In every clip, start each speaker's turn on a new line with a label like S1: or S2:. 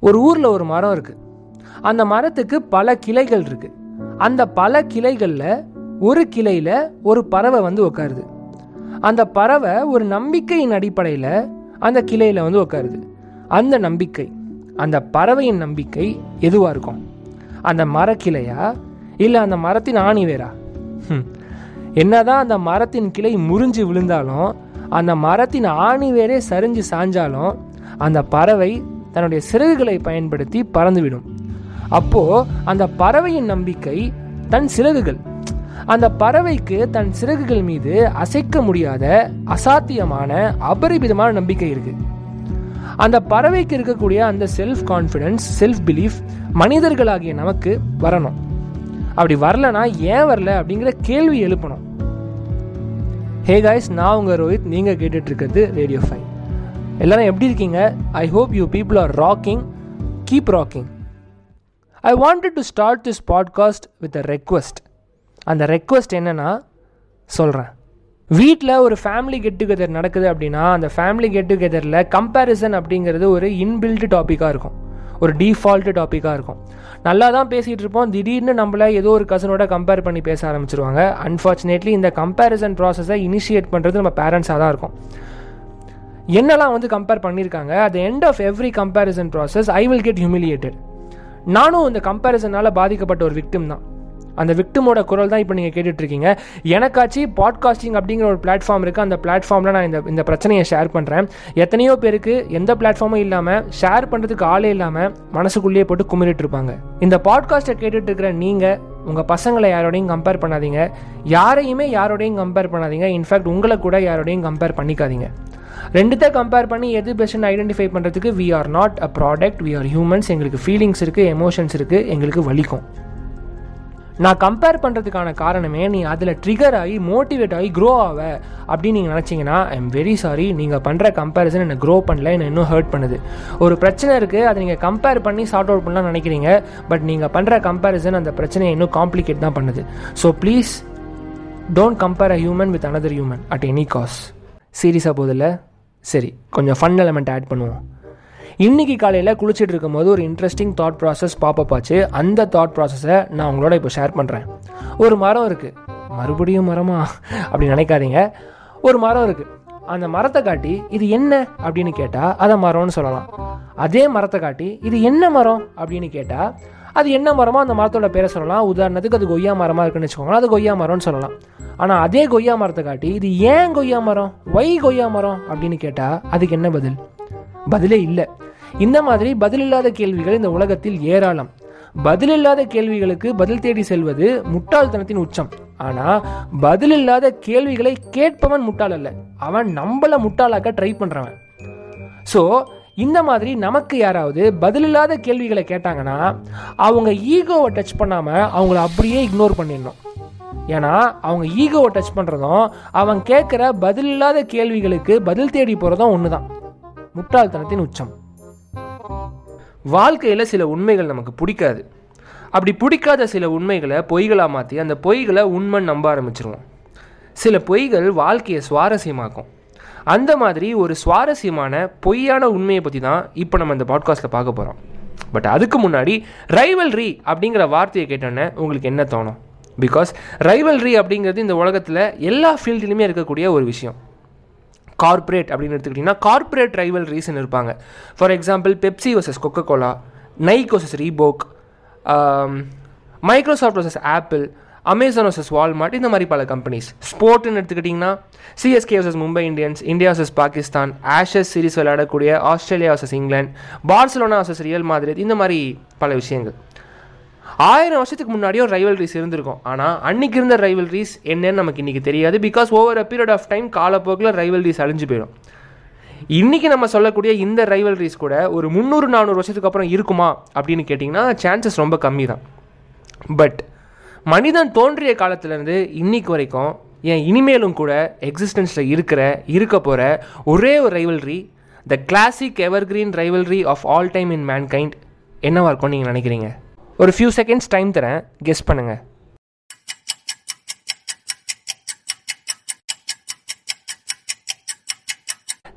S1: ஒரு ஊரில் ஒரு மரம் இருக்குது அந்த மரத்துக்கு பல கிளைகள் இருக்குது அந்த பல கிளைகளில் ஒரு கிளையில் ஒரு பறவை வந்து உட்காருது அந்த பறவை ஒரு நம்பிக்கையின் அடிப்படையில் அந்த கிளையில் வந்து உட்காருது அந்த நம்பிக்கை அந்த பறவையின் நம்பிக்கை எதுவாக இருக்கும்? அந்த மரக்கிளையா? இல்லை அந்த மரத்தின் ஆணி வேரா என்னதான் அந்த மரத்தின் கிளை முறிஞ்சு விழுந்தாலும் அந்த மரத்தின் ஆணி வேரே சரிஞ்சு சாஞ்சாலும் அந்த பறவை தன்னுடைய சிறகுகளை பயன்படுத்தி பறந்துவிடும். அப்போ அந்த பறவையின் நம்பிக்கை தன் சிறகுகள். அந்த பறவைக்கு தன் சிறகுகள் மீது அசைக்க முடியாத அசாத்தியமான அபரிமிதமான நம்பிக்கை இருக்கு. அந்த பறவைக்கு இருக்கக்கூடிய அந்த செல்ஃப் கான்ஃபிடன்ஸ் செல்ஃப் பிலீஃப் மனிதர்களாகிய நமக்கு வரணும். அப்படி வரலனா ஏன் வரல அப்படிங்கிற கேள்வி எழுப்பணும். ஹே காய்ஸ் நான் உங்கள் ரோஹித் நீங்கள் கேட்டுட்டு இருக்கிறது ரேடியோ ஃபைவ் எல்லாரும் எப்படி இருக்கீங்க? I hope you people are rocking keep rocking I wanted to start this podcast with a request அந்த ரெக்வஸ்ட் என்னன்னா சொல்கிறேன் வீட்டில் ஒரு ஃபேமிலி கெட் டுகெதர் நடக்குது அப்படின்னா அந்த ஃபேமிலி கெட் டுகெதரில் கம்பேரிசன் அப்படிங்கிறது ஒரு இன்பில்டு டாப்பிக்காக இருக்கும். ஒரு டிஃபால்ட்டு டாப்பிக்காக இருக்கும். நல்லா தான் பேசிகிட்டு இருப்போம். திடீர்னு நம்மளை ஏதோ ஒரு கசனோட கம்பேர் பண்ணி பேச ஆரம்பிச்சிருவாங்க. அன்ஃபார்ச்சுனேட்லி இந்த கம்பேரிசன் ப்ராசஸை இனிஷியேட் பண்ணுறது நம்ம பேரண்ட்ஸாக தான் இருக்கும். என்னெல்லாம் வந்து கம்பேர் பண்ணியிருக்காங்க at end of every comparison process I will get humiliated நானும் இந்த கம்பேரிசனால் பாதிக்கப்பட்ட ஒரு விக்டிம் தான். அந்த விக்டிமோட குரல் தான் இப்போ நீங்கள் கேட்டுட்ருக்கீங்க. எனக்காச்சு பாட்காஸ்டிங் அப்படிங்கிற ஒரு பிளாட்ஃபார்ம் இருக்குது அந்த பிளாட்ஃபார்மில் நான் இந்த இந்த பிரச்சனையை ஷேர் பண்ணுறேன் எத்தனையோ பேருக்கு எந்த பிளாட்ஃபார்மும் இல்லாமல் ஷேர் பண்ணுறதுக்கு ஆளே இல்லாமல் மனசுக்குள்ளேயே போட்டு குமிரிட்டு இருப்பாங்க இந்த பாட்காஸ்ட்டை கேட்டுட்டு இருக்கிற நீங்கள் உங்கள் பசங்களை யாரோடையும் கம்பேர் பண்ணாதீங்க. யாரையுமே யாரோடையும் கம்பேர் பண்ணாதீங்க. இன்ஃபேக்ட் உங்களை கூட யாரோடையும் கம்பேர் பண்ணிக்காதீங்க. ரெண்டுத்தை கம்பேர் பண்ணி எது பெஸ்ட்னு ஐடென்டிஃபை பண்ணுறதுக்கு we are not a product we are humans எங்களுக்கு ஃபீலிங்ஸ் இருக்குது எமோஷன்ஸ் இருக்குது எங்களுக்கு வலிக்கும். நான் கம்பேர் பண்ணுறதுக்கான காரணமே நீ அதில் ட்ரிகர் ஆகி மோட்டிவேட் ஆகி க்ரோ ஆவ அப்படின்னு நீங்கள் நினச்சிங்கன்னா ஐ எம் வெரி சாரி நீங்கள் பண்ணுற கம்பேரிசன் என்னை க்ரோ பண்ணல என்னை இன்னும் ஹர்ட் பண்ணுது. ஒரு பிரச்சனை இருக்குது அதை நீங்கள் கம்பேர் பண்ணி சார்ட் அவுட் பண்ணலாம் நினைக்கிறீங்க பட் நீங்கள் பண்ணுற கம்பேரிசன் அந்த பிரச்சனையை இன்னும் காம்ப்ளிகேட் தான் பண்ணுது. So please don't compare a human with another human at any cost சீரியஸாக போதில்லை சரி கொஞ்சம் ஃபன் எலமெண்ட் ஆட் பண்ணுவோம். இன்றைக்கி காலையில் குளிச்சுட்டு இருக்கும்போது ஒரு இன்ட்ரெஸ்டிங் தாட் ப்ராசஸ் பாப்பப் ஆச்சு. அந்த தாட் ப்ராசஸை நான் உங்களோட இப்போ ஷேர் பண்ணுறேன் ஒரு மரம் இருக்குது மறுபடியும் மரமா? அப்படி நினைக்காதீங்க. ஒரு மரம் இருக்குது அந்த மரத்தை காட்டி இது என்ன? அப்படின்னு கேட்டால் அதை மரம்னு சொல்லலாம். அதே மரத்தை காட்டி இது என்ன மரம்? அப்படின்னு கேட்டால் அது என்ன மரமோ அந்த மரத்தோட பேரை சொல்லலாம். உதாரணத்துக்கு அது கொய்யா மரமாக இருக்குன்னு வச்சுக்கோங்களேன். அது கொய்யா மரம்னு சொல்லலாம். ஆனால் அதே கொய்யா மரத்தை காட்டி இது ஏன் கொய்யா மரம்? வை கொய்யா மரம்? அப்படின்னு கேட்டால் அதுக்கு என்ன பதில்? பதிலே இல்லை. இந்த மாதிரி பதிலில்லாத கேள்விகள் இந்த உலகத்தில் ஏராளம். பதிலில்லாத கேள்விகளுக்கு பதில் தேடி செல்வது முட்டாள்தனத்தின் உச்சம். ஆனா பதிலில்லாத கேள்விகளை கேட்பவன் முட்டாள் அல்ல. அவன் நம்மளை முட்டாளாக்க ட்ரை பண்ணுறவன் ஸோ இந்த மாதிரி நமக்கு யாராவது பதிலில்லாத கேள்விகளை கேட்டாங்கன்னா அவங்க ஈகோவை டச் பண்ணாமல் அவங்கள அப்படியே இக்னோர் பண்ணிடணும். ஏன்னா அவங்க ஈகோவை டச் பண்ணுறதும் அவன் கேட்குற பதிலில்லாத கேள்விகளுக்கு பதில் தேடி போகிறதும் ஒன்று தான் முட்டாள்தனத்தின் உச்சம். வாழ்க்கையில் சில உண்மைகள் நமக்கு பிடிக்காது. அப்படி பிடிக்காத சில உண்மைகளை பொய்களாக மாற்றி அந்த பொய்களை உண்மை நம்ப ஆரம்பிச்சிருவோம். சில பொய்கள் வாழ்க்கையை சுவாரஸ்யமாக்கும். அந்த மாதிரி ஒரு சுவாரஸ்யமான பொய்யான உண்மையை பற்றி தான் இப்போ நம்ம இந்த பாட்காஸ்ட்டில் பார்க்க போகிறோம் பட் அதுக்கு முன்னாடி ரைவல்ரி அப்படிங்கிற வார்த்தையை கேட்டோன்னே உங்களுக்கு என்ன தோணும்? பிகாஸ் ரைவல்ரி அப்படிங்கிறது இந்த உலகத்தில் எல்லா ஃபீல்டுலையுமே இருக்கக்கூடிய ஒரு விஷயம். கார்ப்பரேட் அப்படின்னு எடுத்துக்கிட்டிங்கன்னா கார்ப்பரேட் ரைவல்ரிஸ்ன்னு இருப்பாங்க. For example Pepsi versus Coca Cola Nike versus Reebok Microsoft versus Apple Amazon versus Walmart இந்த மாதிரி பல கம்பெனிஸ் ஸ்போர்ட்னு எடுத்துக்கிட்டிங்கன்னா CSK versus Mumbai Indians India versus Pakistan Ashes series விளையாடக்கூடிய Australia versus England Barcelona versus Real மாதிரி இந்த மாதிரி பல விஷயங்கள். ஆயிரம் வருஷத்துக்கு முன்னாடியோ ரைவல்ரிஸ் இருந்திருக்கும். ஆனால் அன்னைக்கு இருந்த ரைவல்ரிஸ் என்னன்னு நமக்கு இன்றைக்கி தெரியாது. Because over a period of time காலப்போக்கில் ரைவல்ரிஸ் அழிஞ்சு போயிடும். இன்றைக்கி நம்ம சொல்லக்கூடிய இந்த ரைவல்ரிஸ் கூட ஒரு முந்நூறு நானூறு வருஷத்துக்கு அப்புறம் இருக்குமா அப்படின்னு கேட்டிங்கன்னா சான்சஸ் ரொம்ப கம்மி தான் பட் மனிதன் தோன்றிய காலத்துலேருந்து இன்னைக்கு வரைக்கும் என் இனிமேலும் கூட எக்ஸிஸ்டன்ஸில் இருக்கிற இருக்க போகிற ஒரே ஒரு rivalry the classic evergreen rivalry of all time in mankind என்னவாக இருக்கும்னு நீங்கள் நினைக்கிறீங்க? ஒரு ஃபியூ செகண்ட்ஸ் டைம் தரேன். கெஸ் பண்ணுங்கள்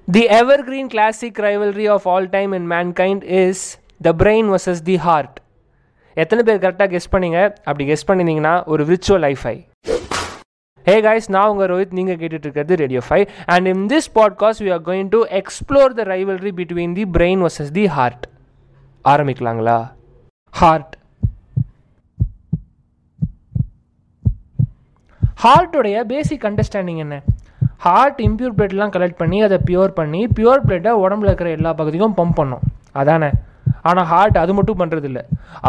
S1: the evergreen classic rivalry of all time in mankind is the brain versus the heart எத்தனை பேர் கரெக்டாக கெஸ் பண்ணீங்க? அப்படி கெஸ் பண்ணியிருந்தீங்கன்னா ஒரு விர்ச்சுவல் ஐஃபை ஹே காய்ஸ் நான் உங்கள் ரோஹித். நீங்கள் கேட்டுட்டு இருக்கிறது radio five and in this podcast we are going to explore the rivalry between the brain versus the heart ஆரம்பிக்கலாங்களா ஹார்ட் ஹார்ட்டுடைய பேசிக் அண்டர்ஸ்டாண்டிங் என்ன? ஹார்ட் இம்ப்யூர் பிளட்லாம் கலெக்ட் பண்ணி அதை பியூர் பண்ணி பியூர் பிளட்டை உடம்புல இருக்கிற எல்லா பகுதிக்கும் பம்ப் பண்ணும். அதானே? ஆனால் ஹார்ட் அது மட்டும் பண்ணுறதில்ல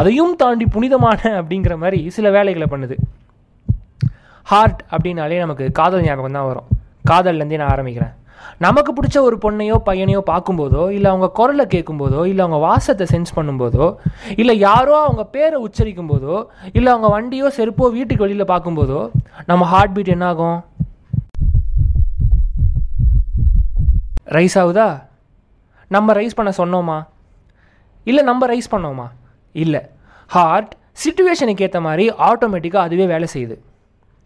S1: அதையும் தாண்டி புனிதமான அப்படிங்கிற மாதிரி சில வேலைகளை பண்ணுது. ஹார்ட் அப்படின்னாலே நமக்கு காதல் ஞாபகம் தான் வரும். காதல்லேருந்தே நான் ஆரம்பிக்கிறேன். நமக்கு பிடிச்ச ஒரு பொண்ணையோ பையனையோ பார்க்கும்போதோ இல்லை அவங்க குரலை கேட்கும்போதோ இல்லை அவங்க வாசத்தை சென்ஸ் பண்ணும்போதோ இல்லை யாரோ அவங்க பேரை உச்சரிக்கும் போதோ இல்லை அவங்க வண்டியோ செருப்போ வீட்டுக்கு வெளியில் பார்க்கும்போதோ நம்ம ஹார்ட் பீட் என்னாகும்? ரைஸ் ஆகுதா? நம்ம ரைஸ் பண்ண சொன்னோமா? இல்லை நம்ம ரைஸ் பண்ணோமா? இல்லை. ஹார்ட் சுச்சுவேஷனுக்கு ஏற்ற மாதிரி ஆட்டோமேட்டிக்காக அதுவே வேலை செய்யுது.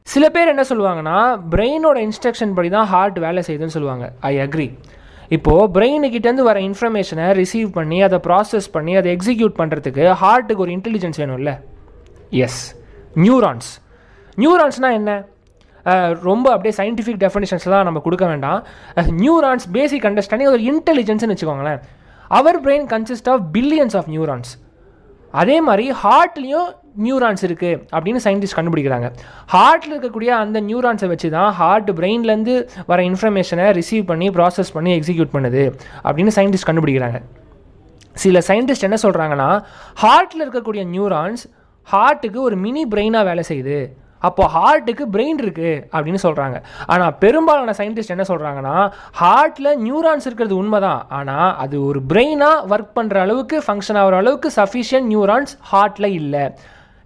S1: சில பேர் என்ன சொல்லுவாங்கன்னா பிரெயினோட இன்ஸ்ட்ரக்ஷன் படி தான் ஹார்ட் வேலை செய்யுதுன்னு சொல்லுவாங்க. ஐ அக்ரி இப்போது பிரெயினுக்கிட்டேருந்து வர இன்ஃபர்மேஷனை ரிசீவ் பண்ணி அதை ப்ராசஸ் பண்ணி அதை எக்ஸிக்யூட் பண்ணுறதுக்கு ஹார்ட்டுக்கு ஒரு இன்டெலிஜென்ஸ் வேணும்ல? எஸ் நியூரான்ஸ் நியூரான்ஸ்னால் என்ன? ரொம்ப அப்படியே சயின்டிஃபிக் டெஃபினேஷன்ஸ்லாம் நம்ம கொடுக்க வேண்டாம். நியூரான்ஸ் பேசிக் அண்டர்ஸ்டாண்டிங் ஒரு இன்டெலிஜென்ஸ்னு வச்சுக்கோங்களேன். அவர் brain consist of billions of neurons அதே மாதிரி ஹார்ட்லேயும் நியூரான்ஸ் இருக்குது அப்படின்னு சயின்டிஸ்ட் கண்டுபிடிக்கிறாங்க. ஹார்ட்டில் இருக்கக்கூடிய அந்த நியூரான்ஸை வச்சு தான் ஹார்ட் பிரெயின்லேருந்து வர இன்ஃபர்மேஷனை ரிசீவ் பண்ணி ப்ராசஸ் பண்ணி எக்ஸிக்யூட் பண்ணுது அப்படின்னு சயின்டிஸ்ட் கண்டுபிடிக்கிறாங்க. சில சயின்டிஸ்ட் என்ன சொல்கிறாங்கன்னா ஹார்ட்டில் இருக்கக்கூடிய நியூரான்ஸ் ஹார்ட்டுக்கு ஒரு மினி பிரெயினாக வேலை செய்யுது. அப்போ ஹார்ட்டுக்கு பிரெயின் இருக்குது அப்படின்னு சொல்கிறாங்க ஆனால் பெரும்பாலான சயின்டிஸ்ட் என்ன சொல்கிறாங்கன்னா ஹார்ட்டில் நியூரான்ஸ் இருக்கிறது உண்மை தான் ஆனால் அது ஒரு பிரெயினாக ஒர்க் பண்ணுற அளவுக்கு ஃபங்க்ஷன் ஆகிற அளவுக்கு சஃபிஷியன்ட் நியூரான்ஸ் ஹார்ட்டில் இல்லை.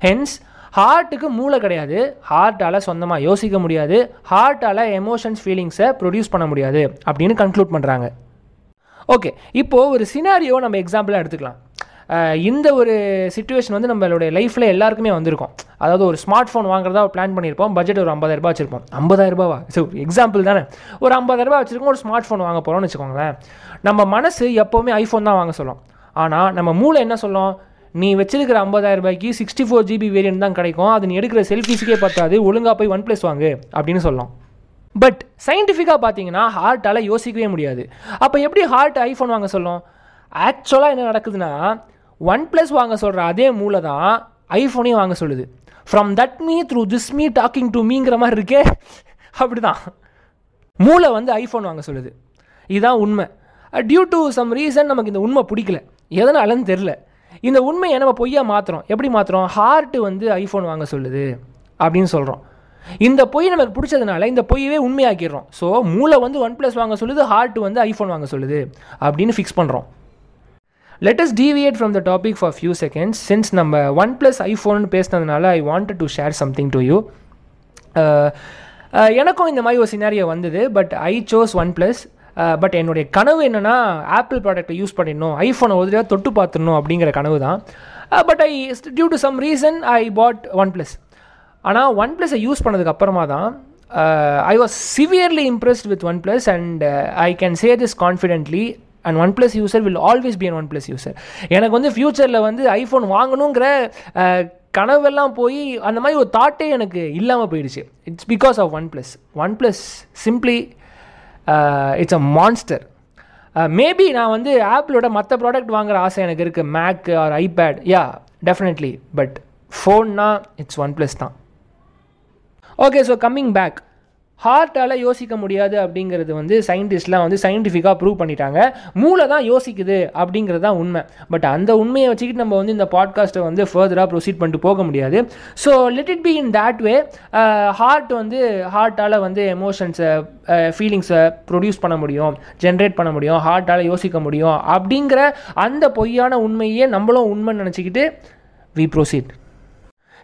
S1: ஹென்ஸ் ஹார்ட்டுக்கு மூளை கிடையாது. ஹார்ட்டால் சொந்தமாக யோசிக்க முடியாது. ஹார்ட்டால் எமோஷன்ஸ் ஃபீலிங்ஸை ப்ரொடியூஸ் பண்ண முடியாது. அப்படின்னு கன்க்ளூட் பண்ணுறாங்க ஓகே இப்போது ஒரு சினாரியோ நம்ம எக்ஸாம்பிளாக எடுத்துக்கலாம். இந்த ஒரு சுச்சுவேஷன் வந்து நம்மளுடைய லைஃப்பில் எல்லாருக்குமே வந்திருக்கும். அதாவது ஒரு ஸ்மார்ட் ஃபோன் வாங்குறதா ஒரு பிளான் பண்ணியிருப்போம். பட்ஜெட் ஒரு ஐம்பதாயிரரூபா வச்சிருப்போம். ஐம்பதாயிரரூபாவா? சரி எக்ஸாம்பிள் தானே. ஒரு 50000 ரூபாய் வச்சிருக்கோம் ஒரு ஸ்மார்ட் ஃபோன் வாங்க போகிறோம்னு வச்சுக்கோங்களேன். நம்ம மனசு எப்போவுமே ஐஃபோன் தான் வாங்க சொல்லும். ஆனால் நம்ம மூளை என்ன சொல்லும்? நீ வச்சிருக்கிற 50000 ரூபாய்க்கு சிக்ஸ்டி ஃபோர் ஜிபி வேரியன்ட் தான் கிடைக்கும். அது நீ எடுக்கிற செல்ஃபிஸுக்கே பத்தாது. ஒழுங்காக போய் ஒன் ப்ளஸ் வாங்கு அப்படின்னு சொல்லலாம் பட் சயின்டிஃபிக்காக பார்த்தீங்கன்னா ஹார்ட்டால் யோசிக்கவே முடியாது. அப்போ எப்படி ஹார்ட் ஐஃபோன் வாங்க சொல்லும்? ஆக்சுவலாக என்ன நடக்குதுன்னா ஒன் ப்ளஸ் வாங்க சொல்கிற அதே மூளை தான் ஐஃபோனையும் வாங்க சொல்லுது. From that me through this me talking to மீங்கிற மாதிரி இருக்கே. அப்படி தான் மூளை வந்து ஐஃபோன் வாங்க சொல்லுது. இதுதான் உண்மை. டியூ டு சம் ரீசன் நமக்கு இந்த உண்மை பிடிக்கல. எதனாலன்னு தெரில இந்த உண்மையை நம்ம பொய்யா மாற்றுறோம் எப்படி மாற்றுறோம் ஹார்ட்டு வந்து ஐஃபோன் வாங்க சொல்லுது அப்படின்னு சொல்கிறோம் இந்த பொய் நமக்கு பிடிச்சதுனால இந்த பொய்யவே உண்மையாக்கிடுறோம். ஸோ மூளை வந்து ஒன் ப்ளஸ் வாங்க சொல்லுது ஹார்ட் வந்து ஐஃபோன் வாங்க சொல்லுது அப்படின்னு ஃபிக்ஸ் பண்ணுறோம் let us deviate from the topic for few seconds since நம்ம one plus iPhone பேசினதுனால I wanted to share something to you எனக்கும் இந்த மாதிரி ஒரு சினாரியோ வந்தது but I chose one plus but என்னுடைய கனவு என்னென்னா ஆப்பிள் ப்ராடக்ட்டை யூஸ் பண்ணிடணும் ஐஃபோனை ஒரு தடவை தொட்டு பார்த்துடணும் அப்படிங்கிற கனவு தான். But I due to some reason I bought one plus ஆனால் ஒன் ப்ளஸை யூஸ் பண்ணதுக்கு அப்புறமா தான் I was severely impressed with one plus and I can say this confidently and one plus user will always be an one plus user எனக்கு வந்து ஃப்யூச்சரில் வந்து iPhone வாங்கணுங்கிற கனவெல்லாம் போய் அந்த மாதிரி ஒரு தாட்டே எனக்கு இல்லாமல் போயிடுச்சு. It's because of one plus one plus simply it's a monster maybe நான் வந்து ஆப்பிளோட மற்ற ப்ராடக்ட் வாங்குற ஆசை எனக்கு இருக்குது Mac or iPad ya definitely but ஃபோன்னா it's one plus தான். ஓகே ஸோ கம்மிங் பேக் ஹார்ட்டால் யோசிக்க முடியாது அப்படிங்கிறது வந்து சயின்டிஸ்ட்லாம் வந்து சயின்டிஃபிக்காக ப்ரூவ் பண்ணிட்டாங்க. மூளை தான் யோசிக்குது அப்படிங்கிறது தான் உண்மை. பட் அந்த உண்மையை வச்சுக்கிட்டு நம்ம வந்து இந்த பாட்காஸ்ட்டை வந்து ஃபர்தராக ப்ரொசீட் பண்ணிட்டு போக முடியாது. So let it be in that way heart வந்து ஹார்ட்டால் வந்து எமோஷன்ஸை ஃபீலிங்ஸை ப்ரொடியூஸ் பண்ண முடியும் ஜென்ரேட் பண்ண முடியும் ஹார்ட்டால் யோசிக்க முடியும் அப்படிங்கிற அந்த பொய்யான உண்மையே நம்மளும் உண்மைன்னு நினச்சிக்கிட்டு வி ப்ரொசீட்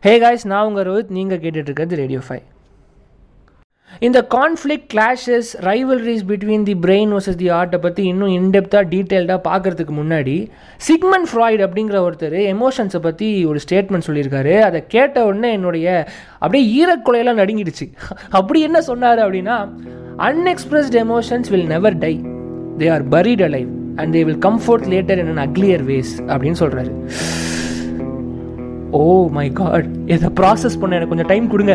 S1: ஹே காய்ஸ் நான் உங்கள் ரோஹித். நீங்கள் கேட்டுட்டு இருக்கிறது ரேடியோ ஃபைவ் இந்த conflict clashes rivalries between the brain versus the ஆர்ட்டை பற்றி இன்னும் இன்டெப்த்தாக டீட்டெயில்டாக பார்க்கறதுக்கு முன்னாடி சிக்மன் ஃப்ராய்ட் அப்படிங்கிற ஒருத்தர் எமோஷன்ஸை பற்றி ஒரு ஸ்டேட்மெண்ட் சொல்லியிருக்காரு. அதை கேட்ட உடனே என்னுடைய அப்படியே ஈரக்குலையெல்லாம் நடுங்கிடுச்சு. அப்படி என்ன சொன்னார் அப்படின்னா unexpressed emotions will never die they are buried alive and they will come forth later in an uglier ways அப்படின்னு சொல்கிறாரு ஓ oh மை காட் இதை ப்ராசஸ் பண்ண எனக்கு கொஞ்சம் டைம் கொடுங்க.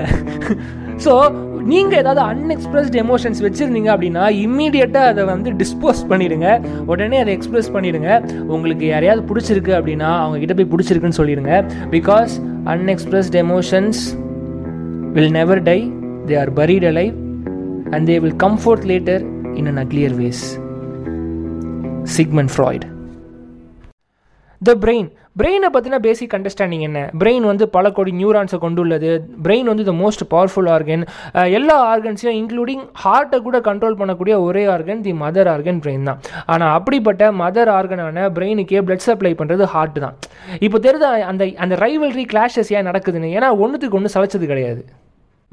S1: ஸோ நீங்கள் ஏதாவது அன்எக்ஸ்பிரஸ்ட் எமோஷன்ஸ் வச்சுருந்தீங்க அப்படின்னா இம்மீடியட்டாக அதை வந்து டிஸ்போஸ் பண்ணிடுங்க. உடனே அதை எக்ஸ்பிரஸ் பண்ணிடுங்க. உங்களுக்கு யாரையாவது பிடிச்சிருக்கு அப்படின்னா அவங்க கிட்ட போய் பிடிச்சிருக்குன்னு சொல்லிடுங்க. Because unexpressed emotions will never die they are buried alive and they will come forth later in an uglier ways Sigmund Freud the brain பிரெயினை பற்றின பேசிக் அண்டர்ஸ்டாண்டிங் என்ன? பிரெயின் வந்து பல கோடி நியூரான்ஸை கொண்டுள்ளது. பிரெயின் வந்து த மோஸ்ட் பவர்ஃபுல் ஆர்கன் எல்லா ஆர்கன்ஸையும் including ஹார்ட்டை கூட கண்ட்ரோல் பண்ணக்கூடிய ஒரே organ the mother organ brain தான். ஆனால் அப்படிப்பட்ட மதர் ஆர்கனான பிரெயினுக்கே பிளட் சப்ளை பண்ணுறது ஹார்ட் தான். இப்போ தெரிஞ்ச அந்த அந்த ரைவல்ரி கிளாஷஸ் ஏன் நடக்குதுன்னு? ஏன்னா ஒன்றுத்துக்கு ஒன்று சளைச்சது கிடையாது.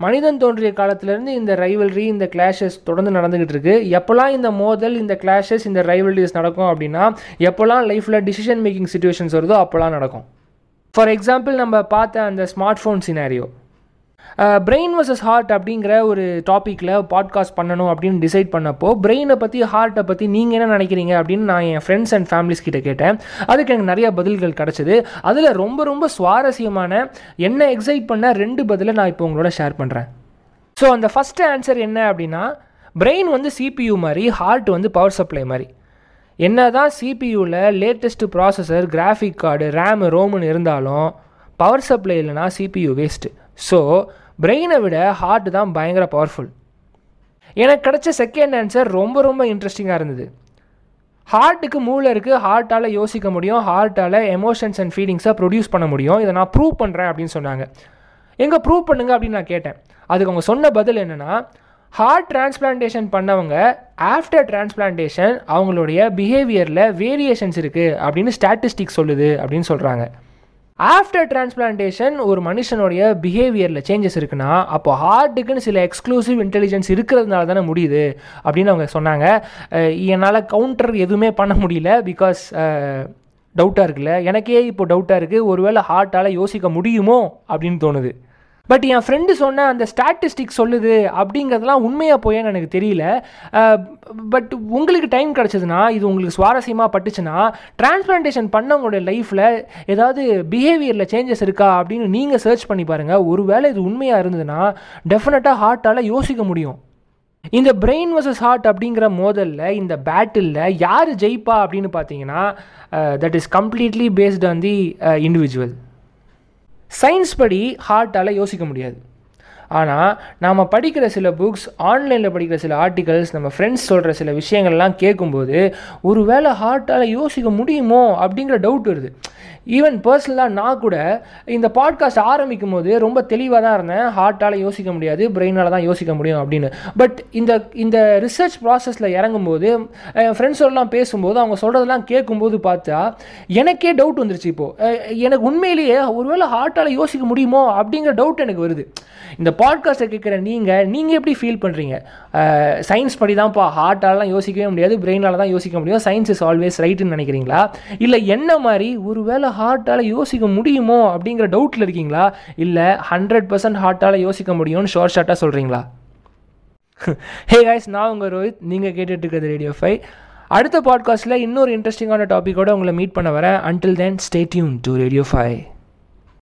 S1: மனிதன் தோன்றிய காலத்திலேருந்து இந்த ரைவல்ரி இந்த கிளாஷஸ் தொடர்ந்து நடந்துகிட்டு இருக்கு. எப்போல்லாம் இந்த மோதல் இந்த கிளாஷஸ் இந்த ரைவல்ரிஸ் நடக்கும் அப்படின்னா எப்போல்லாம் லைஃப்பில் டிசிஷன் மேக்கிங் சுச்சுவேஷன்ஸ் வருதோ அப்போல்லாம் நடக்கும். ஃபார் எக்ஸாம்பிள் நம்ம பார்த்த அந்த smart phone scenario brain versus heart அப்படிங்கிற ஒரு டாப்பிக்கில் பாட்காஸ்ட் பண்ணணும் அப்படின்னு டிசைட் பண்ணப்போ பிரெயினை பற்றி ஹார்ட்டை பற்றி நீங்கள் என்ன நினைக்கிறீங்க அப்படின்னு நான் என் ஃப்ரெண்ட்ஸ் அண்ட் ஃபேமிலிஸ் கிட்ட கேட்டேன். அதுக்கு எனக்கு நிறைய பதில்கள் கிடச்சிது. அதில் ரொம்ப ரொம்ப சுவாரஸ்யமான என்ன எக்ஸைட் பண்ண ரெண்டு பதிலை நான் இப்போ உங்களோட ஷேர் பண்ணுறேன் ஸோ அந்த ஃபஸ்ட்டு ஆன்சர் என்ன அப்படின்னா பிரெயின் வந்து சிபியூ மாதிரி ஹார்ட் வந்து பவர் சப்ளை மாதிரி. என்ன தான் சிபியூவில் latest processor graphic card RAM ரோமுன்னு இருந்தாலும் பவர் சப்ளை இல்லைனா சிபியூ வேஸ்ட்டு ஸோ பிரெயினை விட ஹார்ட் தான் பயங்கர பவர்ஃபுல் எனக்கு கிடைச்ச செகண்ட் ஆன்சர் ரொம்ப ரொம்ப இன்ட்ரெஸ்டிங்காக இருந்தது. ஹார்ட்டுக்கு மூளை இருக்குது ஹார்ட்டால் யோசிக்க முடியும் ஹார்ட்டால் எமோஷன்ஸ் அண்ட் ஃபீலிங்ஸை ப்ரொடியூஸ் பண்ண முடியும். இதை நான் ப்ரூவ் பண்ணுறேன் அப்படின்னு சொன்னாங்க. எங்கே ப்ரூவ் பண்ணுங்க அப்படின்னு நான் கேட்டேன். அதுக்கு அவங்க சொன்ன பதில் என்னென்னா ஹார்ட் டிரான்ஸ்பிளான்டேஷன் பண்ணவங்க ஆஃப்டர் டிரான்ஸ்பிளான்டேஷன் அவங்களுடைய பிஹேவியரில் வேரியேஷன்ஸ் இருக்குது அப்படின்னு ஸ்டாட்டிஸ்டிக் சொல்லுது அப்படின்னு சொல்கிறாங்க ஆஃப்டர் டிரான்ஸ்பிளான்டேஷன் ஒரு மனுஷனுடைய பிஹேவியரில் சேஞ்சஸ் இருக்குன்னா அப்போ ஹார்ட்டுக்குன்னு சில எக்ஸ்க்ளூசிவ் இன்டெலிஜென்ஸ் இருக்கிறதுனால தானே முடியுது அப்படின்னு அவங்க சொன்னாங்க. என்னால் கவுண்டர் எதுவுமே பண்ண முடியல பிகாஸ் டவுட்டாக இருக்குல்ல. எனக்கே இப்போ டவுட்டாக இருக்குது ஒருவேளை ஹார்ட்டால் யோசிக்க முடியுமோ அப்படின்னு தோணுது. பட் என் ஃப்ரெண்டு சொன்ன அந்த ஸ்டாட்டிஸ்டிக் சொல்லுது அப்படிங்கிறதுலாம் உண்மையாக போயேன்னு எனக்கு தெரியல. பட் உங்களுக்கு டைம் கிடச்சதுன்னா இது உங்களுக்கு சுவாரஸ்யமாக பட்டுச்சுன்னா டிரான்ஸ்பிளான்டேஷன் பண்ணவங்களுடைய லைஃப்பில் ஏதாவது பிஹேவியரில் சேஞ்சஸ் இருக்கா அப்படின்னு நீங்கள் சர்ச் பண்ணி பாருங்கள் ஒருவேளை இது உண்மையாக இருந்ததுன்னா டெஃபினட்டாக ஹார்ட்டால் யோசிக்க முடியும். இந்த பிரெயின் வர்சஸ் ஹார்ட் அப்படிங்கிற மோதலில் இந்த பேட்டிலில் யார் ஜெயிப்பா அப்படின்னு பார்த்தீங்கன்னா that is completely based on the individual science படி ஹார்ட்டால் யோசிக்க முடியாது. ஆனால் நாம் படிக்கிற சில புக்ஸ் ஆன்லைனில் படிக்கிற சில ஆர்டிகல்ஸ் நம்ம ஃப்ரெண்ட்ஸ் சொல்கிற சில விஷயங்கள்லாம் கேட்கும்போது ஒரு வேளை ஹார்ட்டால் யோசிக்க முடியுமோ அப்படிங்கிற டவுட் வருது. ஈவன் பர்சனலாக நான் கூட இந்த பாட்காஸ்ட் ஆரம்பிக்கும் போது ரொம்ப தெளிவாக தான் இருந்தேன். ஹார்ட்டால் யோசிக்க முடியாது பிரெயினால் தான் யோசிக்க முடியும் அப்படின்னு. பட் இந்த இந்த ரிசர்ச் ப்ராசஸில் இறங்கும்போது என் ஃப்ரெண்ட்ஸோடலாம் பேசும்போது அவங்க சொல்கிறதெல்லாம் கேட்கும்போது பார்த்தா எனக்கே டவுட் வந்துருச்சு இப்போது எனக்கு உண்மையிலேயே ஒருவேளை ஹார்ட்டால் யோசிக்க முடியுமோ அப்படிங்கிற டவுட் எனக்கு வருது. இந்த பாட்காஸ்ட்டை கேட்குற நீங்கள் நீங்கள் எப்படி ஃபீல் பண்ணுறீங்க சயின்ஸ் படி தான்ப்பா ஹார்ட்டாலாம் யோசிக்கவே முடியாது பிரெயினால் தான் யோசிக்க முடியும். சயின்ஸ் இஸ் ஆல்வேஸ் ரைட்டுன்னு நினைக்கிறீங்களா? இல்லை என்ன மாதிரி ஒரு வேளை ஹார்ட்டால் யோசிக்க முடியுமோ அப்படிங்கிற டவுட்டில் இருக்கீங்களா? இல்லை ஹண்ட்ரட் பர்சன்ட் ஹார்ட்டால் யோசிக்க முடியும்னு ஷார்ட் ஷார்ட்டாக சொல்கிறீங்களா ஹே காய்ஸ் நான் உங்கள் ரோஹித். நீங்கள் கேட்டுட்டு இருக்கிறது ரேடியோ ஃபைவ் அடுத்த பாட்காஸ்ட்டில் இன்னொரு இன்ட்ரெஸ்டிங்கான டாப்பிக்கோட உங்களை மீட் பண்ண வரேன். Until then stay tuned to radio five